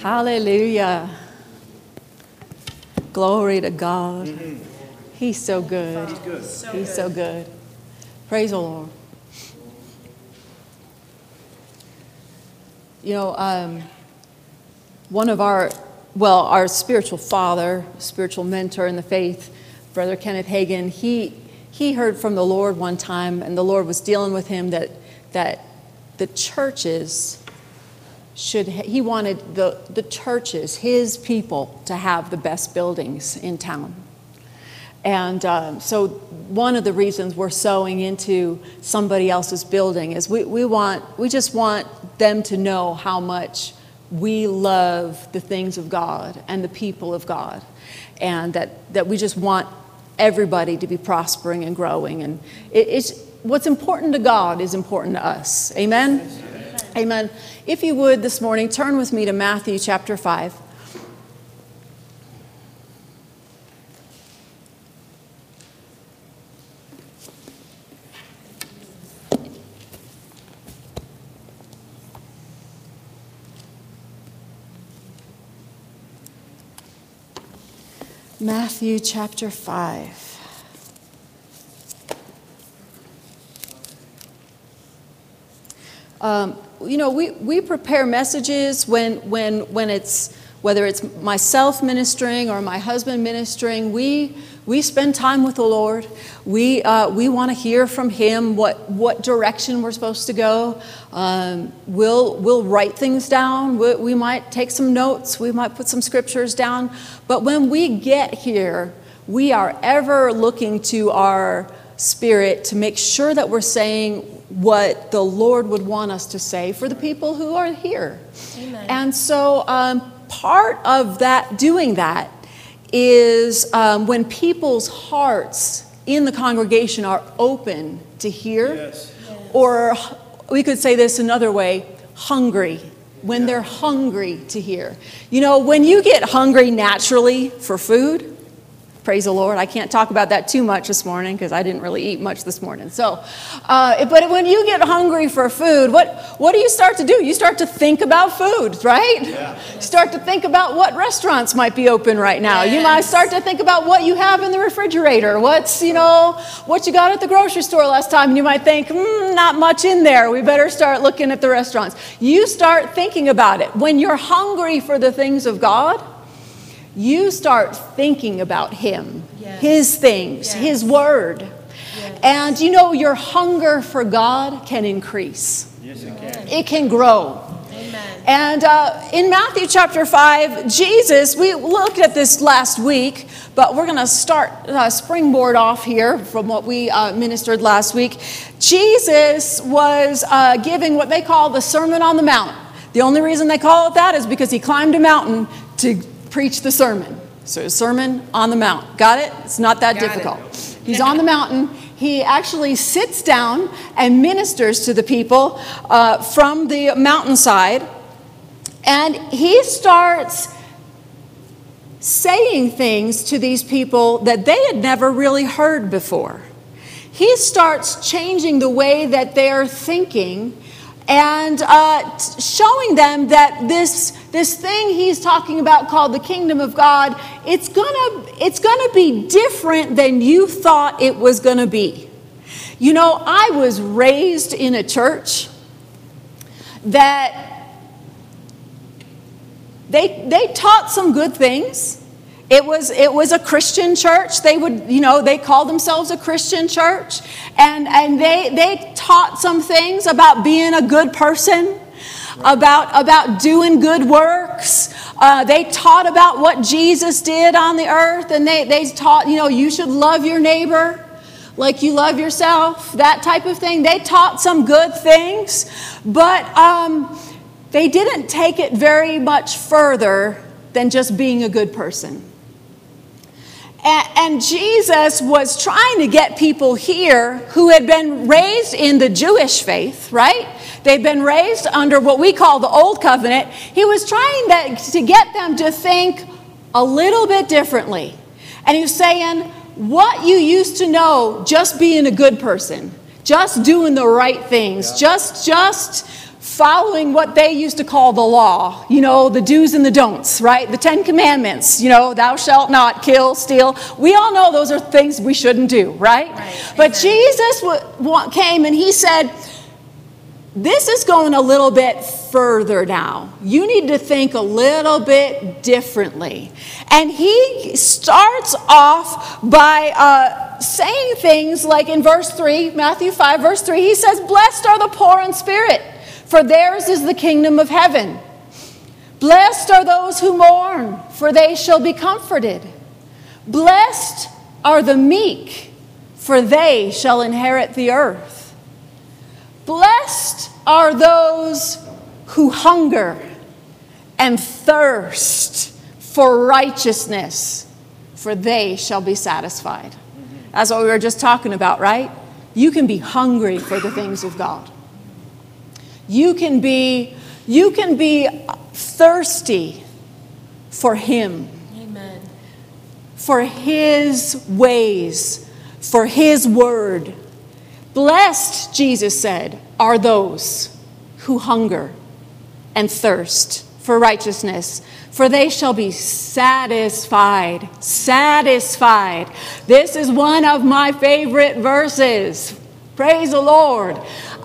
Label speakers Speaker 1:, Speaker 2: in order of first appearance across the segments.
Speaker 1: Hallelujah. Glory to God. He's so good. He's so good. Praise the Lord. You know, um, one of our, well, our spiritual father, spiritual mentor in the faith, Brother Kenneth Hagin, he, he heard from the Lord one time, and the Lord was dealing with him that, that the churches should, he wanted the, the churches, his people, to have the best buildings in town. And um, so, one of the reasons we're sowing into somebody else's building is we, we, want, we just want them to know how much we love the things of God and the people of God. And that, that we just want everybody to be prospering and growing. And it, it's, what's important to God is important to us. Amen? Amen? If you would this morning, turn with me to Matthew chapter 5. Matthew chapter 5. Um, you know, we, we prepare messages when, when, when it's, whether it's myself ministering or my husband ministering, we, we spend time with the Lord. We, uh, we want to hear from Him what, what direction we're supposed to go. Um, we'll, we'll write things down. We, we might take some notes. We might put some scriptures down. But when we get here, we are ever looking to our spirit to make sure that we're saying what the Lord would want us to say for the people who are here. Amen. And so, um, part of that, doing that, is um, when people's hearts in the congregation are open to hear, yes. Yes. or we could say this another way hungry. When yeah. they're hungry to hear. You know, when you get hungry naturally for food, Praise the Lord. I can't talk about that too much this morning because I didn't really eat much this morning. So, uh, but when you get hungry for food, what, what do you start to do? You start to think about food, right? Yeah. Start to think about what restaurants might be open right now. Yes. You might start to think about what you have in the refrigerator. What's, you know, what you got at the grocery store last time. And you might think, mm, not much in there. We better start looking at the restaurants. You start thinking about it. When you're hungry for the things of God, you start thinking about Him, yes. His things, yes. His Word. Yes. And you know, your hunger for God can increase, yes, it can, it can grow. Amen. And uh, in Matthew chapter 5, Jesus, we looked at this last week, but we're going to start uh, springboard off here from what we uh, ministered last week. Jesus was uh, giving what they call the Sermon on the Mount. The only reason they call it that is because he climbed a mountain to preach the sermon. So, Sermon on the Mount. Got it? It's not that Got difficult. It. He's on the mountain. He actually sits down and ministers to the people uh, from the mountainside. And he starts saying things to these people that they had never really heard before. He starts changing the way that they're thinking and uh, showing them that this, this thing he's talking about called the kingdom of God, it's gonna, it's gonna be different than you thought it was gonna be. You know, I was raised in a church that they, they taught some good things. It was, it was a Christian church. They would, you know, they called themselves a Christian church. And, and they, they taught some things about being a good person, about, about doing good works. Uh, they taught about what Jesus did on the earth. And they, they taught, you know, you should love your neighbor like you love yourself, that type of thing. They taught some good things, but um, they didn't take it very much further than just being a good person. And, Jesus was trying to get people here who had been raised in the Jewish faith, right? They'd been raised under what we call the Old Covenant. He was trying to get them to think a little bit differently. And he was saying, what you used to know, just being a good person, just doing the right things, yeah. just, just following what they used to call the law, you know, the do's and the don'ts, right? The Ten Commandments, you know, thou shalt not kill, steal. We all know those are things we shouldn't do, right? right. But Jesus came and he said, this is going a little bit further now. You need to think a little bit differently. And he starts off by uh, saying things like in verse 3, Matthew 5, verse 3, he says, Blessed are the poor in spirit, for theirs is the kingdom of heaven. Blessed are those who mourn, for they shall be comforted. Blessed are the meek, for they shall inherit the earth. Blessed are those who hunger and thirst for righteousness, for they shall be satisfied. That's what we were just talking about, right? You can be hungry for the things of God. You can be, you can be thirsty for Him. Amen. For His ways, for His word Blessed, Jesus said, are those who hunger and thirst for righteousness, for they shall be satisfied. Satisfied. This is one of my favorite verses. Praise the Lord.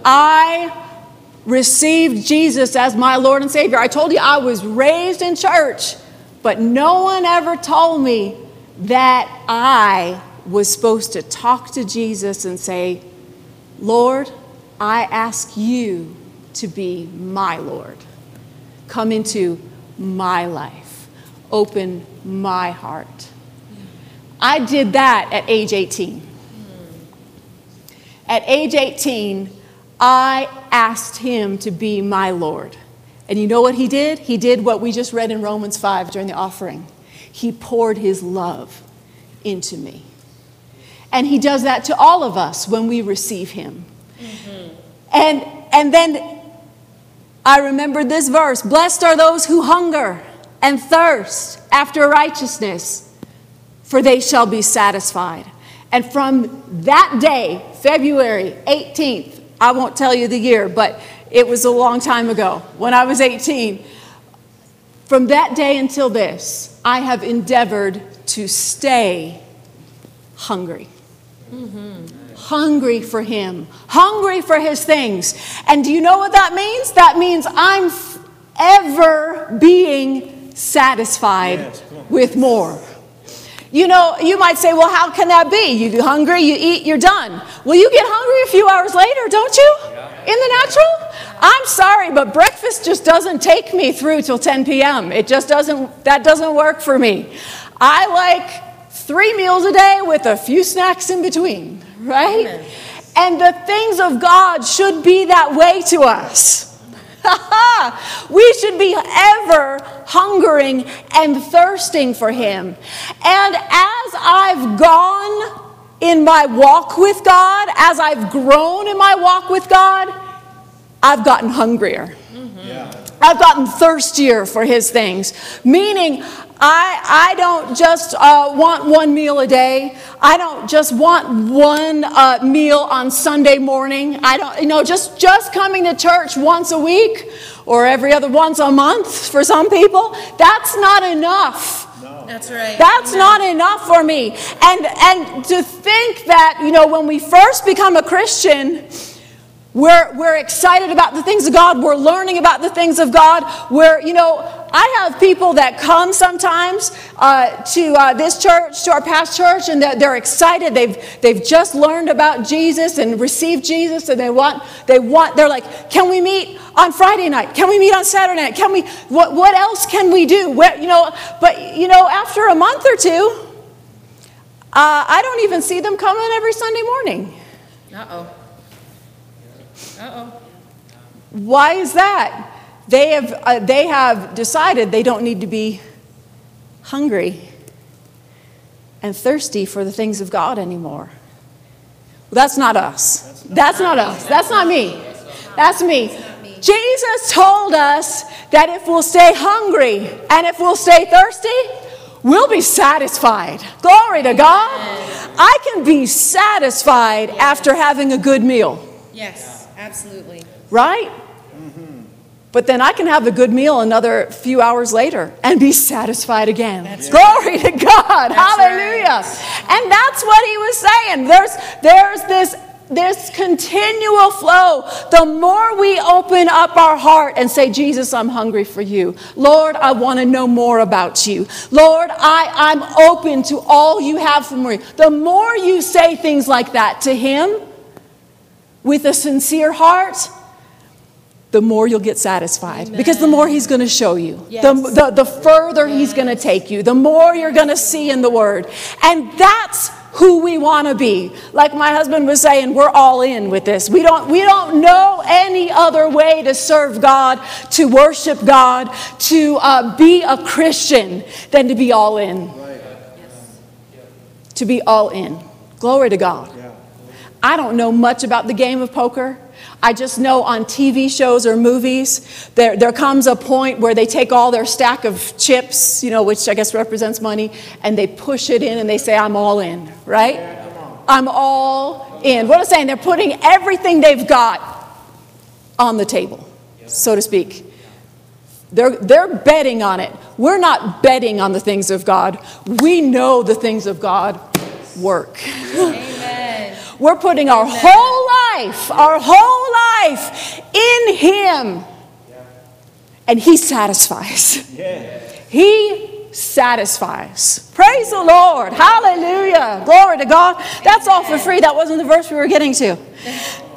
Speaker 1: I received Jesus as my Lord and Savior. I told you I was raised in church, but no one ever told me that I was supposed to talk to Jesus and say, Lord, I ask you to be my Lord. Come into my life, open my heart. I did that at age 18. At age 18, I asked him to be my Lord. And you know what he did? He did what we just read in Romans 5 during the offering. He poured his love into me. And he does that to all of us when we receive him. Mm-hmm. And, and then I remember this verse Blessed are those who hunger and thirst after righteousness, for they shall be satisfied. And from that day, February 18th, I won't tell you the year, but it was a long time ago when I was 18. From that day until this, I have endeavored to stay hungry. Mm-hmm. Hungry for Him, hungry for His things. And do you know what that means? That means I'm ever being satisfied yes, with more. You know, you might say, well, how can that be? You get hungry, you eat, you're done. Well, you get hungry a few hours later, don't you? In the natural? I'm sorry, but breakfast just doesn't take me through till 10 p.m. It just doesn't, that doesn't work for me. I like three meals a day with a few snacks in between, right? Amen. And the things of God should be that way to us. we should be ever hungering and thirsting for Him. And as I've gone in my walk with God, as I've grown in my walk with God, I've gotten hungrier. Mm-hmm. Yeah. I've gotten thirstier for His things, meaning I, I don't just uh, want one meal a day. I don't just want one uh, meal on Sunday morning. I don't, you know, just, just coming to church once a week or every other once a month for some people, that's not enough.
Speaker 2: That's right.
Speaker 1: That's not enough for me. And, and to think that, you know, when we first become a Christian, we're, we're excited about the things of God. We're learning about the things of God. We're, you know, I have people that come sometimes uh, to uh, this church, to our past church, and they're, they're, excited. They've, they've just learned about Jesus and received Jesus, and they want, they want, they're like, can we meet on Friday night? Can we meet on Saturday night? Can we, what, what else can we do? Where, you know, but, you know, after a month or two, uh, I don't even see them coming every Sunday morning.
Speaker 2: Uh-oh. Uh-oh.
Speaker 1: Why is that? They have, uh, they have decided they don't need to be hungry and thirsty for the things of God anymore. Well, that's not us. That's not us. That's not me. That's me. Jesus told us that if we'll stay hungry and if we'll stay thirsty, we'll be satisfied. Glory to God. I can be satisfied after having a good meal.
Speaker 2: Yes. Absolutely.
Speaker 1: Right? But then I can have a good meal another few hours later and be satisfied again. That's Glory to God. Hallelujah. And that's what he was saying. There's, there's this this continual flow, the more we open up our heart and say, Jesus, I'm hungry for you. Lord, I want to know more about you. Lord, I, I'm open to all you have for me. The more you say things like that to Him with a sincere heart, the more you'll get satisfied Amen. because the more he's going to show you yes. the, the, the, further yes. he's going to take you the more you're going to see in the word and that's who we want to be like my husband was saying we're all in with this we don't we don't know any other way to serve god to worship god to uh, be a christian than to be all in right. yes. to be all in glory to god yeah. i don't know much about the game of poker I just know on TV shows or movies, there, there comes a point where they take all their stack of chips, you know, which I guess represents money, and they push it in and they say, I'm all in, right? I'm all in. What I'm saying, they're putting everything they've got on the table, so to speak. They're, they're betting on it. We're not betting on the things of God. We know the things of God work. We're putting our whole life, our whole life in Him. And He satisfies. He satisfies. Praise the Lord. Hallelujah. Glory to God. That's all for free. That wasn't the verse we were getting to.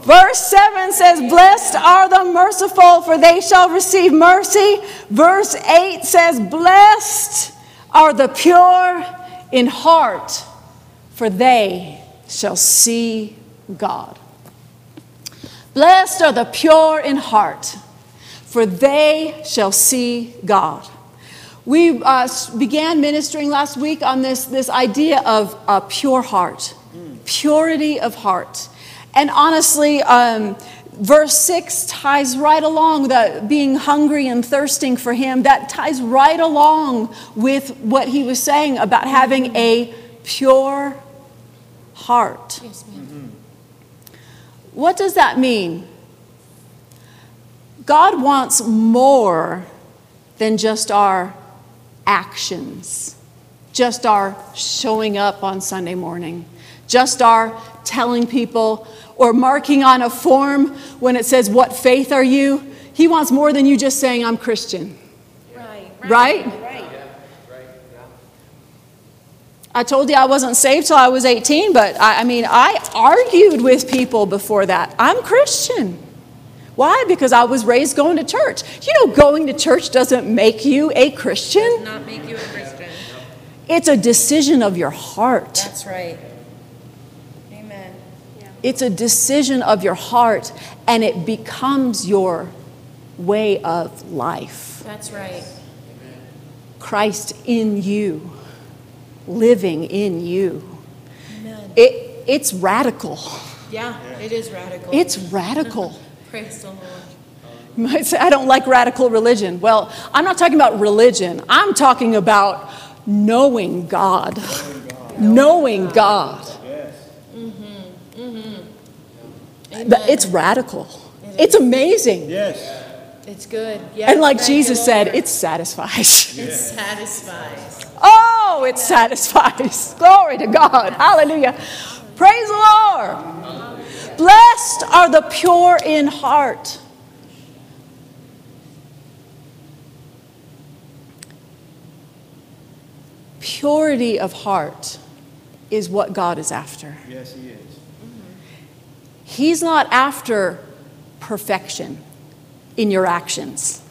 Speaker 1: Verse 7 says, Blessed are the merciful, for they shall receive mercy. Verse 8 says, Blessed are the pure in heart, for they shall see God. Blessed are the pure in heart, for they shall see God. We uh, began ministering last week on this, this idea of a pure heart, purity of heart. And honestly, um, verse 6 ties right along the being hungry and thirsting for him that ties right along with what he was saying about having a pure heart. Yes. What does that mean? God wants more than just our actions, just our showing up on Sunday morning, just our telling people or marking on a form when it says, What faith are you? He wants more than you just saying, I'm Christian. Right? right? right? I told you I wasn't saved till I was 18, but I, I, mean, I argued with people before that. I'm Christian. Why? Because I was raised going to church. You know, going to church doesn't make you a Christian.
Speaker 2: Does not make you a Christian.
Speaker 1: It's a decision of your heart.
Speaker 2: That's right. Amen.
Speaker 1: Yeah. It's a decision of your heart, and it becomes your way of life.
Speaker 2: That's right.
Speaker 1: Christ in you living in you. Amen. It, it's radical.
Speaker 2: Yeah, it is radical.
Speaker 1: It's radical.
Speaker 2: Praise the Lord.
Speaker 1: You might say, I don't like radical religion. Well, I'm not talking about religion, I'm talking about knowing God. Knowing God. Mm-hmm. Mm-hmm. It's radical. It it's amazing.
Speaker 3: Yes.
Speaker 2: It's good.
Speaker 1: Yes, and like Jesus said, it satisfies.
Speaker 2: It satisfies.
Speaker 1: Oh, it satisfies. Glory to God. Hallelujah. Praise the Lord. Blessed are the pure in heart. Purity of heart is what God is after.
Speaker 3: Yes, He is.
Speaker 1: He's not after perfection in your actions.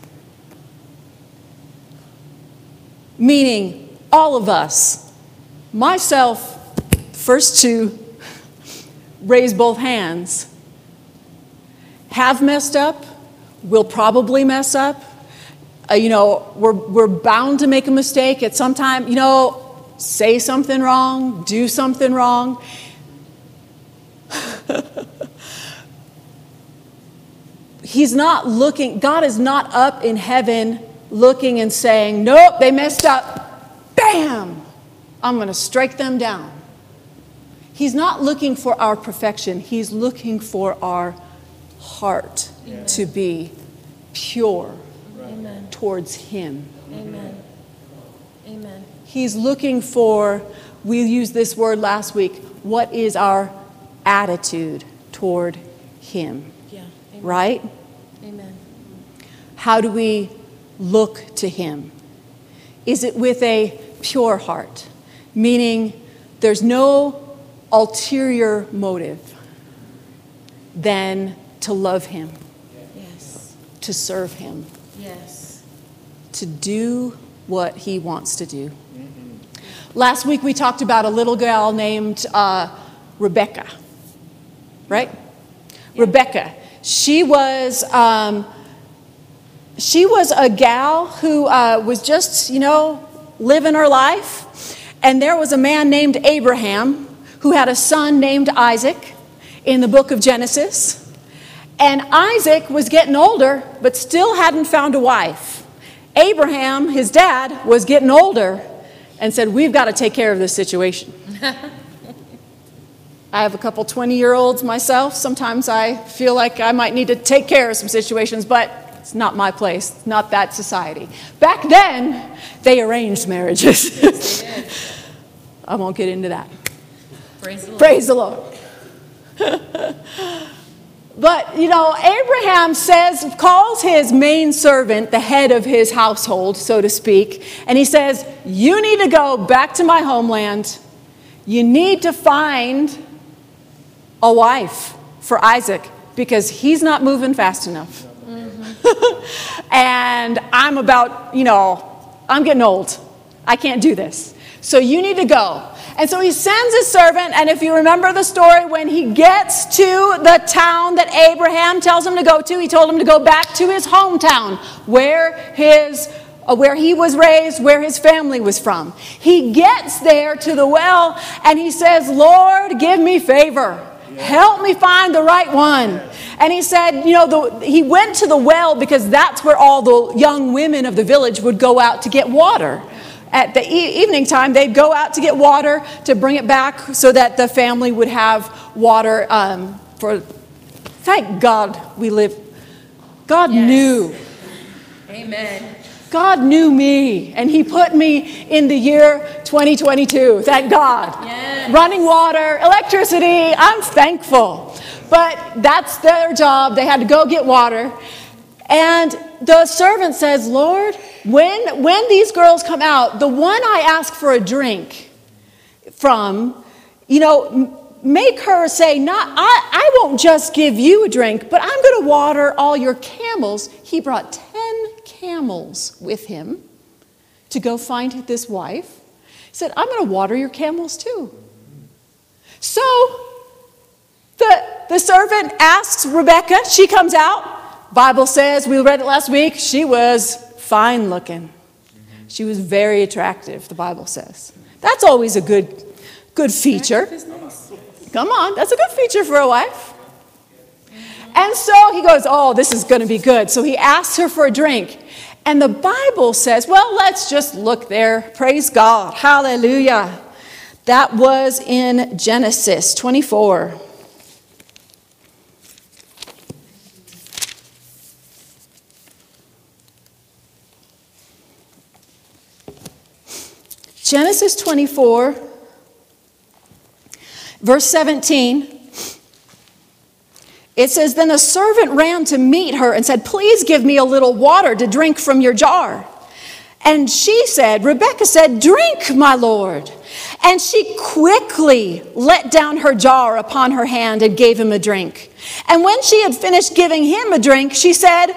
Speaker 1: Meaning, all of us, myself, first to raise both hands, have messed up, will probably mess up. Uh, you know, we're, we're bound to make a mistake at some time, you know, say something wrong, do something wrong. He's not looking, God is not up in heaven looking and saying, Nope, they messed up bam, I'm going to strike them down. He's not looking for our perfection, He's looking for our heart to be pure
Speaker 2: Amen.
Speaker 1: towards Him.
Speaker 2: Amen. Amen.
Speaker 1: He's looking for, we used this word last week, what is our attitude toward Him,
Speaker 2: Yeah. Amen.
Speaker 1: right?
Speaker 2: Amen.
Speaker 1: How do we look to Him? Is it with a pure heart, meaning there's no ulterior motive than to love Him,
Speaker 2: Yes.
Speaker 1: to serve Him,
Speaker 2: Yes.
Speaker 1: to do what He wants to do? Last week we talked about a little girl named uh, Rebecca, right? Rebecca. She was. Um, she was a gal who uh, was just, you know, living her life. And there was a man named Abraham who had a son named Isaac in the book of Genesis. And Isaac was getting older, but still hadn't found a wife. Abraham, his dad, was getting older and said, We've got to take care of this situation. I have a couple 20 year olds myself. Sometimes I feel like I might need to take care of some situations, but it's not my place, it's not that society. Back then, they arranged marriages. I won't get into that.
Speaker 2: Praise the Lord.
Speaker 1: Praise the Lord. but, you know, Abraham says, calls his main servant the head of his household, so to speak, and he says, You need to go back to my homeland. You need to find a wife for Isaac because he's not moving fast enough. and I'm about, you know, I'm getting old. I can't do this. So you need to go. And so he sends his servant, and if you remember the story, when he gets to the town that Abraham tells him to go to, he told him to go back to his hometown, where his uh, where he was raised, where his family was from. He gets there to the well and he says, Lord, give me favor. Help me find the right one. And he said, you know, the, he went to the well because that's where all the young women of the village would go out to get water. At the e- evening time, they'd go out to get water to bring it back so that the family would have water um, for. Thank God we live. God
Speaker 2: Yes.
Speaker 1: knew.
Speaker 2: Amen.
Speaker 1: God knew me, and He put me in the year 2022. Thank God.
Speaker 2: Yes.
Speaker 1: Running water, electricity, I'm thankful. But that's their job. They had to go get water. And the servant says, Lord, when, when these girls come out, the one I ask for a drink from, you know, make her say, not, I, I won't just give you a drink, but I'm going to water all your camels. He brought 10 camels with him to go find this wife. He said, I'm going to water your camels too. So the, the servant asks Rebecca, she comes out. Bible says, we read it last week, she was fine looking. She was very attractive, the Bible says. That's always a good, good feature. Come on, that's a good feature for a wife. And so he goes, Oh, this is going to be good. So he asks her for a drink. And the Bible says, Well, let's just look there. Praise God. Hallelujah. That was in Genesis 24. Genesis 24, verse 17. It says, Then a servant ran to meet her and said, Please give me a little water to drink from your jar. And she said, Rebecca said, Drink, my lord. And she quickly let down her jar upon her hand and gave him a drink. And when she had finished giving him a drink, she said,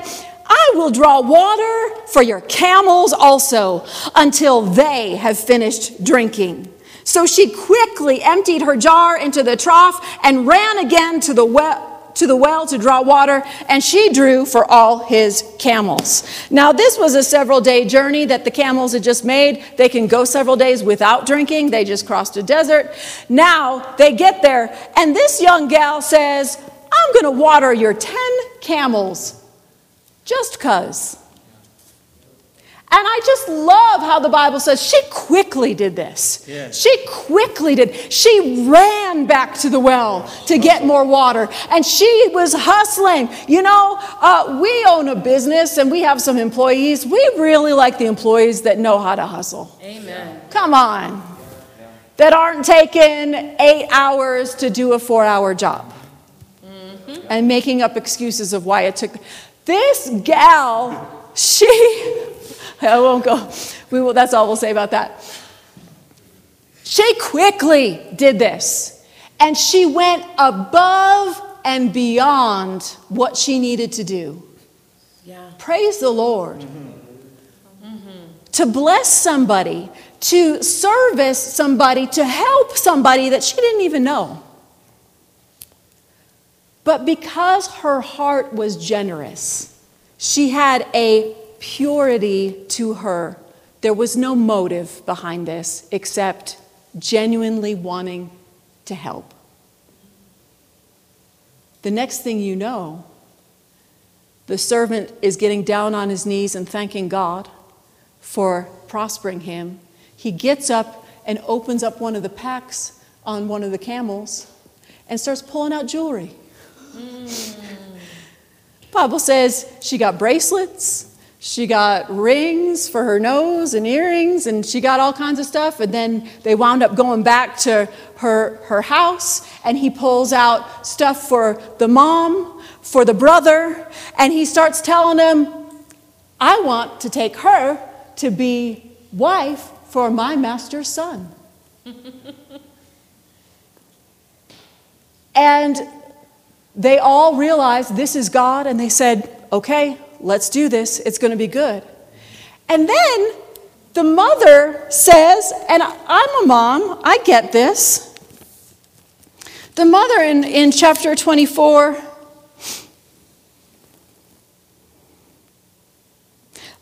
Speaker 1: I will draw water for your camels also until they have finished drinking. So she quickly emptied her jar into the trough and ran again to the well to the well to draw water, and she drew for all his camels. Now, this was a several day journey that the camels had just made. They can go several days without drinking, they just crossed a desert. Now they get there, and this young gal says, I'm going to water your 10 camels just because. And I just love how the Bible says she quickly did this.
Speaker 3: Yeah.
Speaker 1: She quickly did. She ran back to the well to get more water. And she was hustling. You know, uh, we own a business and we have some employees. We really like the employees that know how to hustle.
Speaker 2: Amen.
Speaker 1: Come on. That aren't taking eight hours to do a four hour job and making up excuses of why it took. This gal, she, I won't go, we will, that's all we'll say about that. She quickly did this and she went above and beyond what she needed to do.
Speaker 2: Yeah.
Speaker 1: Praise the Lord. Mm-hmm. Mm-hmm. To bless somebody, to service somebody, to help somebody that she didn't even know. But because her heart was generous, she had a purity to her. There was no motive behind this except genuinely wanting to help. The next thing you know, the servant is getting down on his knees and thanking God for prospering him. He gets up and opens up one of the packs on one of the camels and starts pulling out jewelry. Mm. Bible says she got bracelets, she got rings for her nose and earrings, and she got all kinds of stuff. And then they wound up going back to her, her house, and he pulls out stuff for the mom, for the brother, and he starts telling them, I want to take her to be wife for my master's son. and they all realized this is God, and they said, Okay, let's do this. It's going to be good. And then the mother says, and I'm a mom, I get this. The mother in, in chapter 24,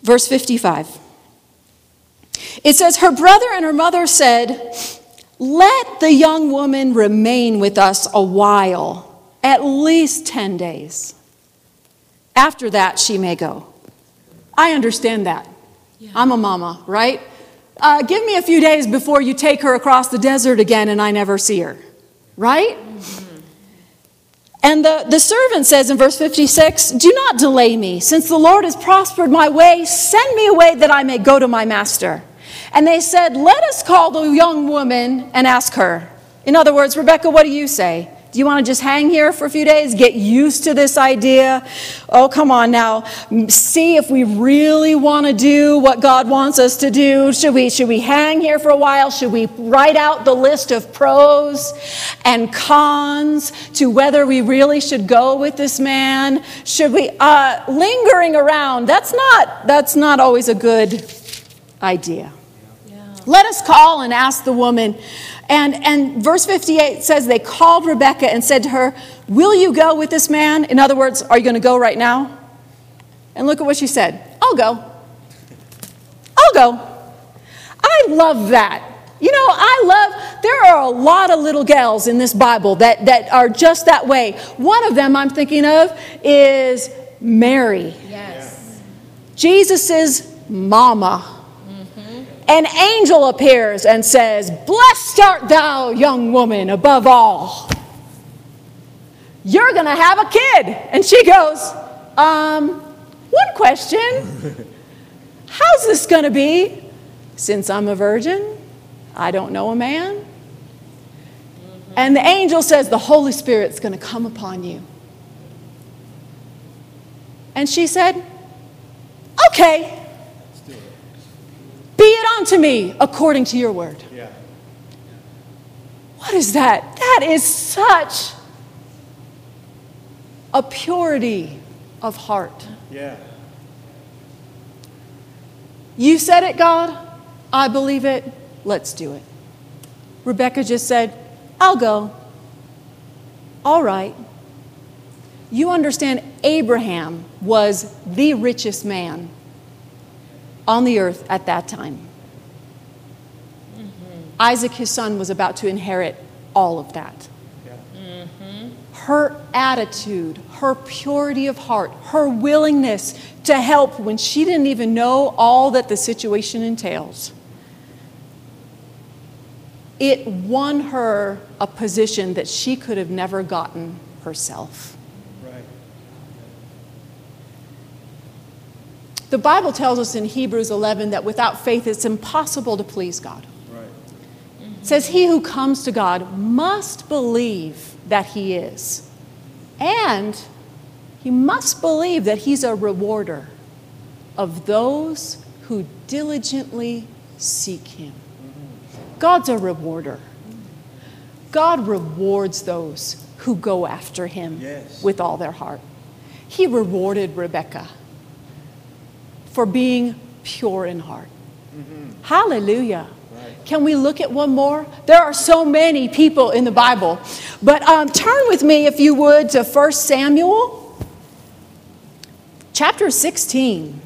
Speaker 1: verse 55, it says, Her brother and her mother said, Let the young woman remain with us a while, at least 10 days. After that, she may go. I understand that. I'm a mama, right? Uh, give me a few days before you take her across the desert again and I never see her, right? And the, the servant says in verse 56 Do not delay me. Since the Lord has prospered my way, send me away that I may go to my master. And they said, Let us call the young woman and ask her. In other words, Rebecca, what do you say? Do you want to just hang here for a few days, get used to this idea? Oh, come on now. See if we really want to do what God wants us to do. Should we, should we hang here for a while? Should we write out the list of pros and cons to whether we really should go with this man? Should we, uh, lingering around, that's not, that's not always a good idea. Let us call and ask the woman. And, and verse 58 says they called Rebecca and said to her, Will you go with this man? In other words, are you going to go right now? And look at what she said I'll go. I'll go. I love that. You know, I love, there are a lot of little gals in this Bible that, that are just that way. One of them I'm thinking of is Mary,
Speaker 2: Yes.
Speaker 1: Jesus' mama an angel appears and says, Blessed art thou, young woman, above all. You're going to have a kid. And she goes, Um, one question. How's this going to be? Since I'm a virgin, I don't know a man. And the angel says, The Holy Spirit's going to come upon you. And she said, Okay. Be it unto me according to your word.
Speaker 3: Yeah.
Speaker 1: What is that? That is such a purity of heart.
Speaker 3: Yeah.
Speaker 1: You said it, God. I believe it. Let's do it. Rebecca just said, I'll go. All right. You understand, Abraham was the richest man on the earth at that time. Mm-hmm. Isaac, his son, was about to inherit all of that.
Speaker 3: Yeah.
Speaker 1: her attitude, her purity of heart, her willingness to help when she didn't even know all that the situation entails. It won her a position that she could have never gotten herself. The Bible tells us in Hebrews 11 that without faith it's impossible to please God.
Speaker 3: Right.
Speaker 1: It says, He who comes to God must believe that He is. And he must believe that He's a rewarder of those who diligently seek Him. God's a rewarder. God rewards those who go after Him
Speaker 3: Yes.
Speaker 1: with all their heart. He rewarded Rebecca for being pure in heart. Hallelujah. Can we look at one more? There are so many people in the Bible. But um, turn with me, if you would, to 1 Samuel chapter 16.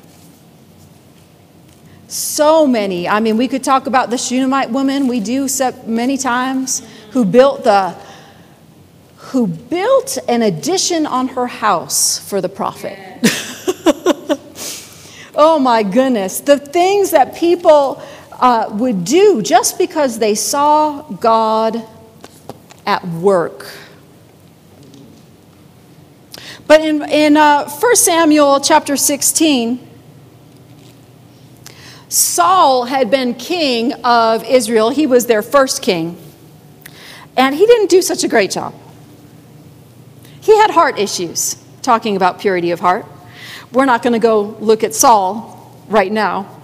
Speaker 1: So many. I mean, we could talk about the Shunammite woman. We do so many times who built the who built an addition on her house for the prophet. oh my goodness. The things that people uh, would do just because they saw God at work. But in, in uh, 1 Samuel chapter 16, Saul had been king of Israel. He was their first king. And he didn't do such a great job. He had heart issues, talking about purity of heart. We're not going to go look at Saul right now.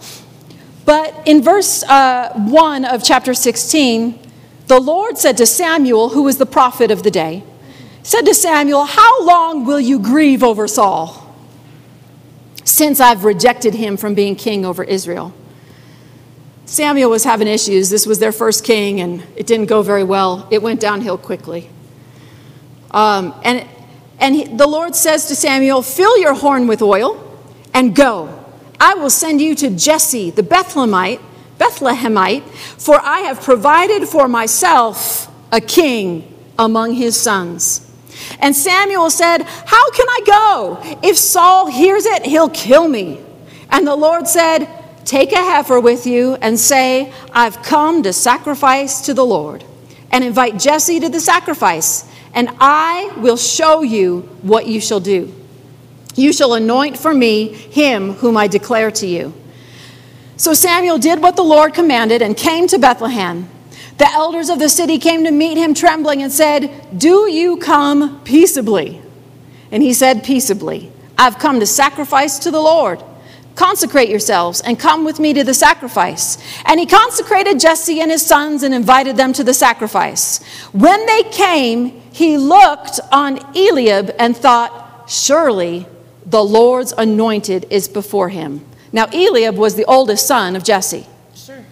Speaker 1: But in verse uh, 1 of chapter 16, the Lord said to Samuel, who was the prophet of the day, said to Samuel, How long will you grieve over Saul? Since I've rejected him from being king over Israel. Samuel was having issues. This was their first king, and it didn't go very well. It went downhill quickly. Um, and and he, the Lord says to Samuel, Fill your horn with oil and go. I will send you to Jesse the Bethlehemite, Bethlehemite, for I have provided for myself a king among his sons. And Samuel said, How can I go? If Saul hears it, he'll kill me. And the Lord said, Take a heifer with you and say, I've come to sacrifice to the Lord. And invite Jesse to the sacrifice, and I will show you what you shall do. You shall anoint for me him whom I declare to you. So Samuel did what the Lord commanded and came to Bethlehem. The elders of the city came to meet him trembling and said, Do you come peaceably? And he said, Peaceably. I've come to sacrifice to the Lord. Consecrate yourselves and come with me to the sacrifice. And he consecrated Jesse and his sons and invited them to the sacrifice. When they came, he looked on Eliab and thought, Surely the Lord's anointed is before him. Now, Eliab was the oldest son of Jesse.
Speaker 2: Sure.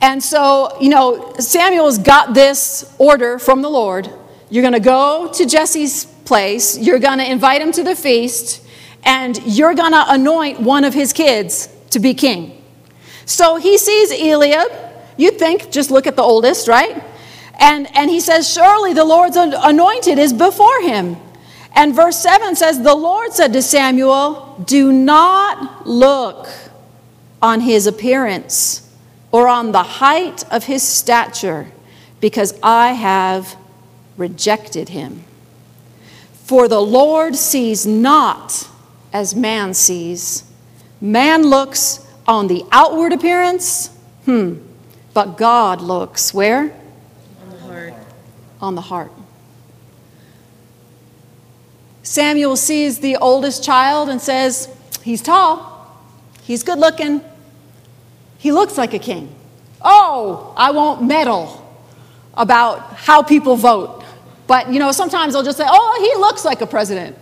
Speaker 1: And so, you know, Samuel's got this order from the Lord. You're going to go to Jesse's place, you're going to invite him to the feast, and you're going to anoint one of his kids to be king. So he sees Eliab. You'd think, just look at the oldest, right? And, and he says, Surely the Lord's anointed is before him. And verse 7 says, The Lord said to Samuel, Do not look on his appearance or on the height of his stature, because I have rejected him. For the Lord sees not as man sees. Man looks on the outward appearance, hmm, but God looks where?
Speaker 2: On the heart.
Speaker 1: On the heart. Samuel sees the oldest child and says, He's tall, he's good looking, he looks like a king. Oh, I won't meddle about how people vote. But, you know, sometimes they'll just say, Oh, he looks like a president.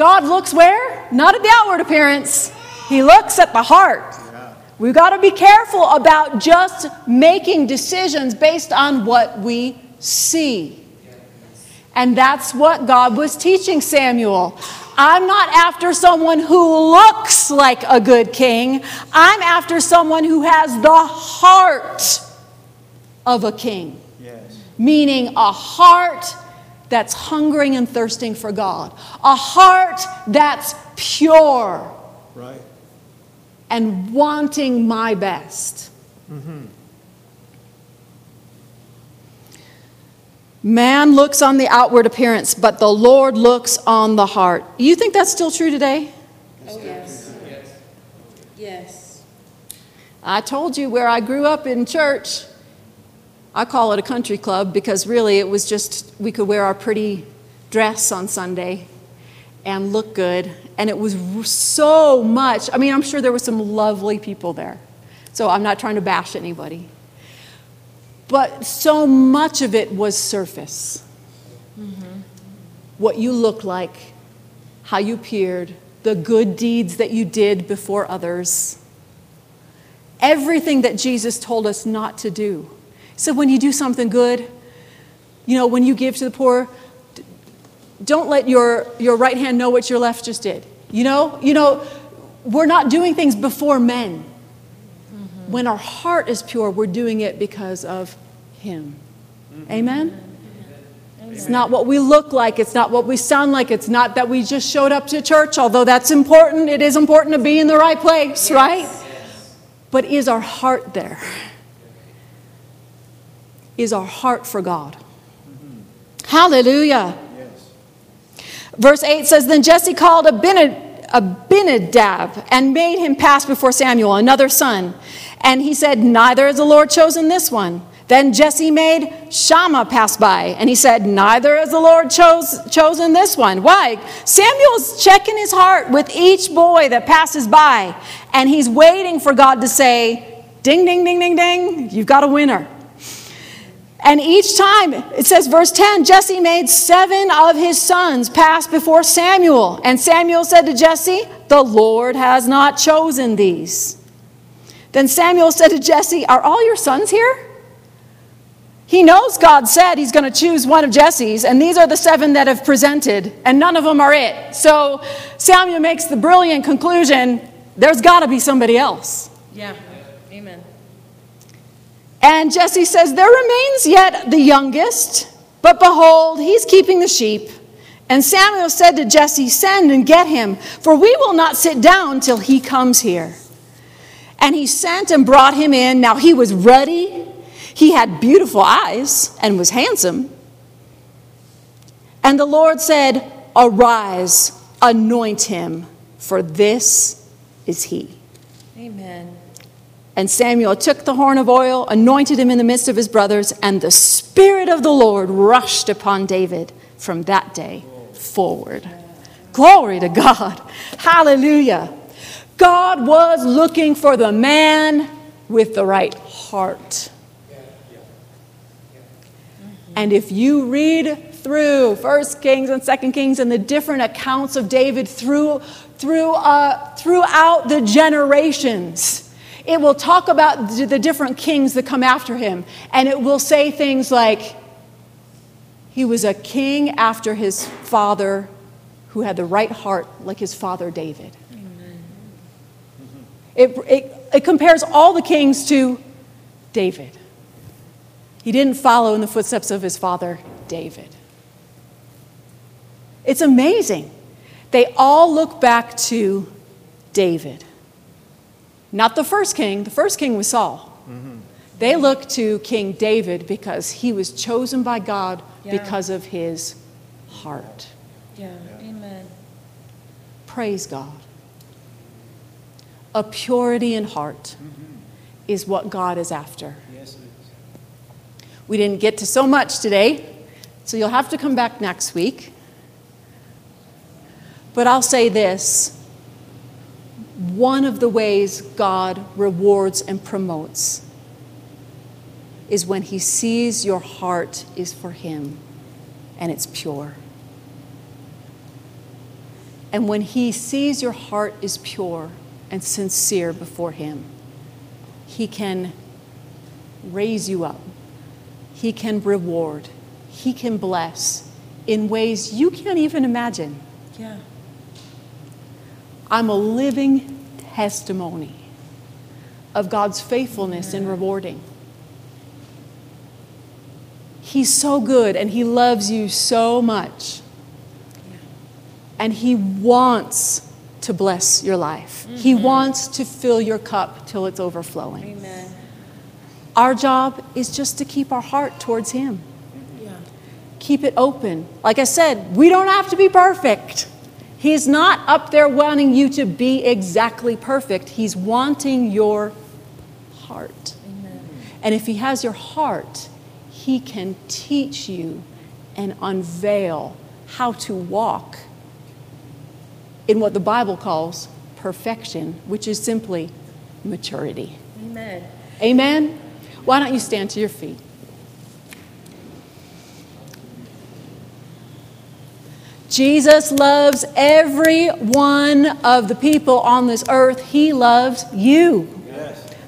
Speaker 1: God looks where? Not at the outward appearance, he looks at the heart. We've got to be careful about just making decisions based on what we see. And that's what God was teaching Samuel. I'm not after someone who looks like a good king. I'm after someone who has the heart of a king.
Speaker 3: Yes.
Speaker 1: meaning a heart that's hungering and thirsting for God, a heart that's pure
Speaker 3: Right.
Speaker 1: and wanting my best. Mm-hmm. Man looks on the outward appearance, but the Lord looks on the heart. You think that's still true today?
Speaker 2: Oh, yes. Yes.
Speaker 1: I told you where I grew up in church. I call it a country club because really it was just we could wear our pretty dress on Sunday and look good. And it was so much. I mean, I'm sure there were some lovely people there. So I'm not trying to bash anybody. But so much of it was surface. Mm-hmm. What you looked like, how you appeared, the good deeds that you did before others everything that Jesus told us not to do. So when you do something good, you know, when you give to the poor, don't let your, your right hand know what your left just did. You know, you know, we're not doing things before men. Mm-hmm. When our heart is pure, we're doing it because of Him. Mm-hmm. Amen? It's not what we look like. It's not what we sound like. It's not that we just showed up to church, although that's important. It is important to be in the right place, right? But is our heart there? Is our heart for God? Hallelujah.
Speaker 3: Yes.
Speaker 1: Verse 8 says Then Jesse called Abinad- Abinadab and made him pass before Samuel, another son. And he said, Neither has the Lord chosen this one. Then Jesse made Shammah pass by, and he said, Neither has the Lord chose, chosen this one. Why? Samuel's checking his heart with each boy that passes by, and he's waiting for God to say, Ding, ding, ding, ding, ding, you've got a winner. And each time, it says, verse 10 Jesse made seven of his sons pass before Samuel. And Samuel said to Jesse, The Lord has not chosen these. Then Samuel said to Jesse, Are all your sons here? He knows God said he's going to choose one of Jesse's, and these are the seven that have presented, and none of them are it. So Samuel makes the brilliant conclusion there's got to be somebody else.
Speaker 2: Yeah.
Speaker 1: And Jesse says, There remains yet the youngest, but behold, he's keeping the sheep. And Samuel said to Jesse, Send and get him, for we will not sit down till he comes here. And he sent and brought him in. Now he was ruddy, he had beautiful eyes, and was handsome. And the Lord said, Arise, anoint him, for this is he.
Speaker 2: Amen.
Speaker 1: And Samuel took the horn of oil, anointed him in the midst of his brothers, and the Spirit of the Lord rushed upon David from that day forward. Glory to God. Hallelujah. God was looking for the man with the right heart. And if you read through First Kings and Second Kings and the different accounts of David through, through, uh, throughout the generations, it will talk about the different kings that come after him. And it will say things like, he was a king after his father who had the right heart like his father David. It, it, it compares all the kings to David. He didn't follow in the footsteps of his father, David. It's amazing. They all look back to David. Not the first king, the first king was Saul. They look to King David because he was chosen by God
Speaker 2: Yeah.
Speaker 1: because of his heart.
Speaker 2: Yeah. Amen.
Speaker 1: Praise God. A purity in heart mm-hmm. is what God is after.
Speaker 3: Yes, it is.
Speaker 1: We didn't get to so much today, so you'll have to come back next week. But I'll say this one of the ways God rewards and promotes is when He sees your heart is for Him and it's pure. And when He sees your heart is pure and sincere before Him, He can raise you up. He can reward. He can bless in ways you can't even imagine.
Speaker 2: Yeah.
Speaker 1: I'm a living testimony of God's faithfulness in rewarding. He's so good and He loves you so much. And He wants to bless your life. He mm-hmm. wants to fill your cup till it's overflowing.
Speaker 2: Amen.
Speaker 1: Our job is just to keep our heart towards Him.
Speaker 2: Yeah.
Speaker 1: Keep it open. Like I said, we don't have to be perfect. He's not up there wanting you to be exactly perfect. He's wanting your heart.
Speaker 2: Amen.
Speaker 1: And if He has your heart, He can teach you and unveil how to walk in what the Bible calls perfection, which is simply maturity.
Speaker 2: Amen.
Speaker 1: Amen? Why don't you stand to your feet? Jesus loves every one of the people on this earth. He loves you.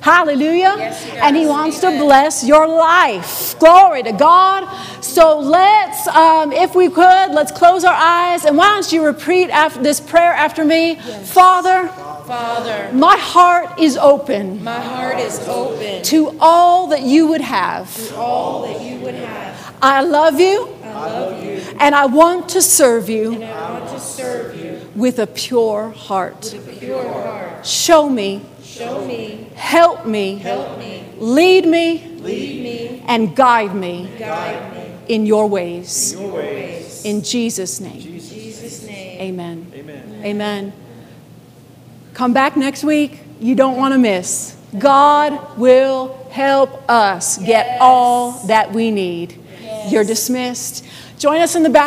Speaker 1: Hallelujah.
Speaker 2: Yes, he
Speaker 1: and he wants
Speaker 2: Amen.
Speaker 1: to bless your life. Glory to God. So let's, um, if we could, let's close our eyes. And why don't you repeat after this prayer after me? Father,
Speaker 2: Father,
Speaker 1: my heart is open
Speaker 2: my heart is open
Speaker 1: to all that you would have.
Speaker 2: to all that you would have.
Speaker 1: I love you
Speaker 2: I love you
Speaker 1: and I want to serve you
Speaker 2: and I want to serve you
Speaker 1: with a pure heart.
Speaker 2: with a pure heart.
Speaker 1: Show me,
Speaker 2: Show me,
Speaker 1: help me,
Speaker 2: help me,
Speaker 1: lead me,
Speaker 2: lead me,
Speaker 1: and guide me
Speaker 2: guide me
Speaker 1: in your ways.
Speaker 2: in your ways.
Speaker 1: In Jesus' name.
Speaker 2: In Jesus' name.
Speaker 1: Amen.
Speaker 3: Amen.
Speaker 1: Amen. Come back next week. You don't want to miss. God will help us get all that we need. You're dismissed. Join us in the back.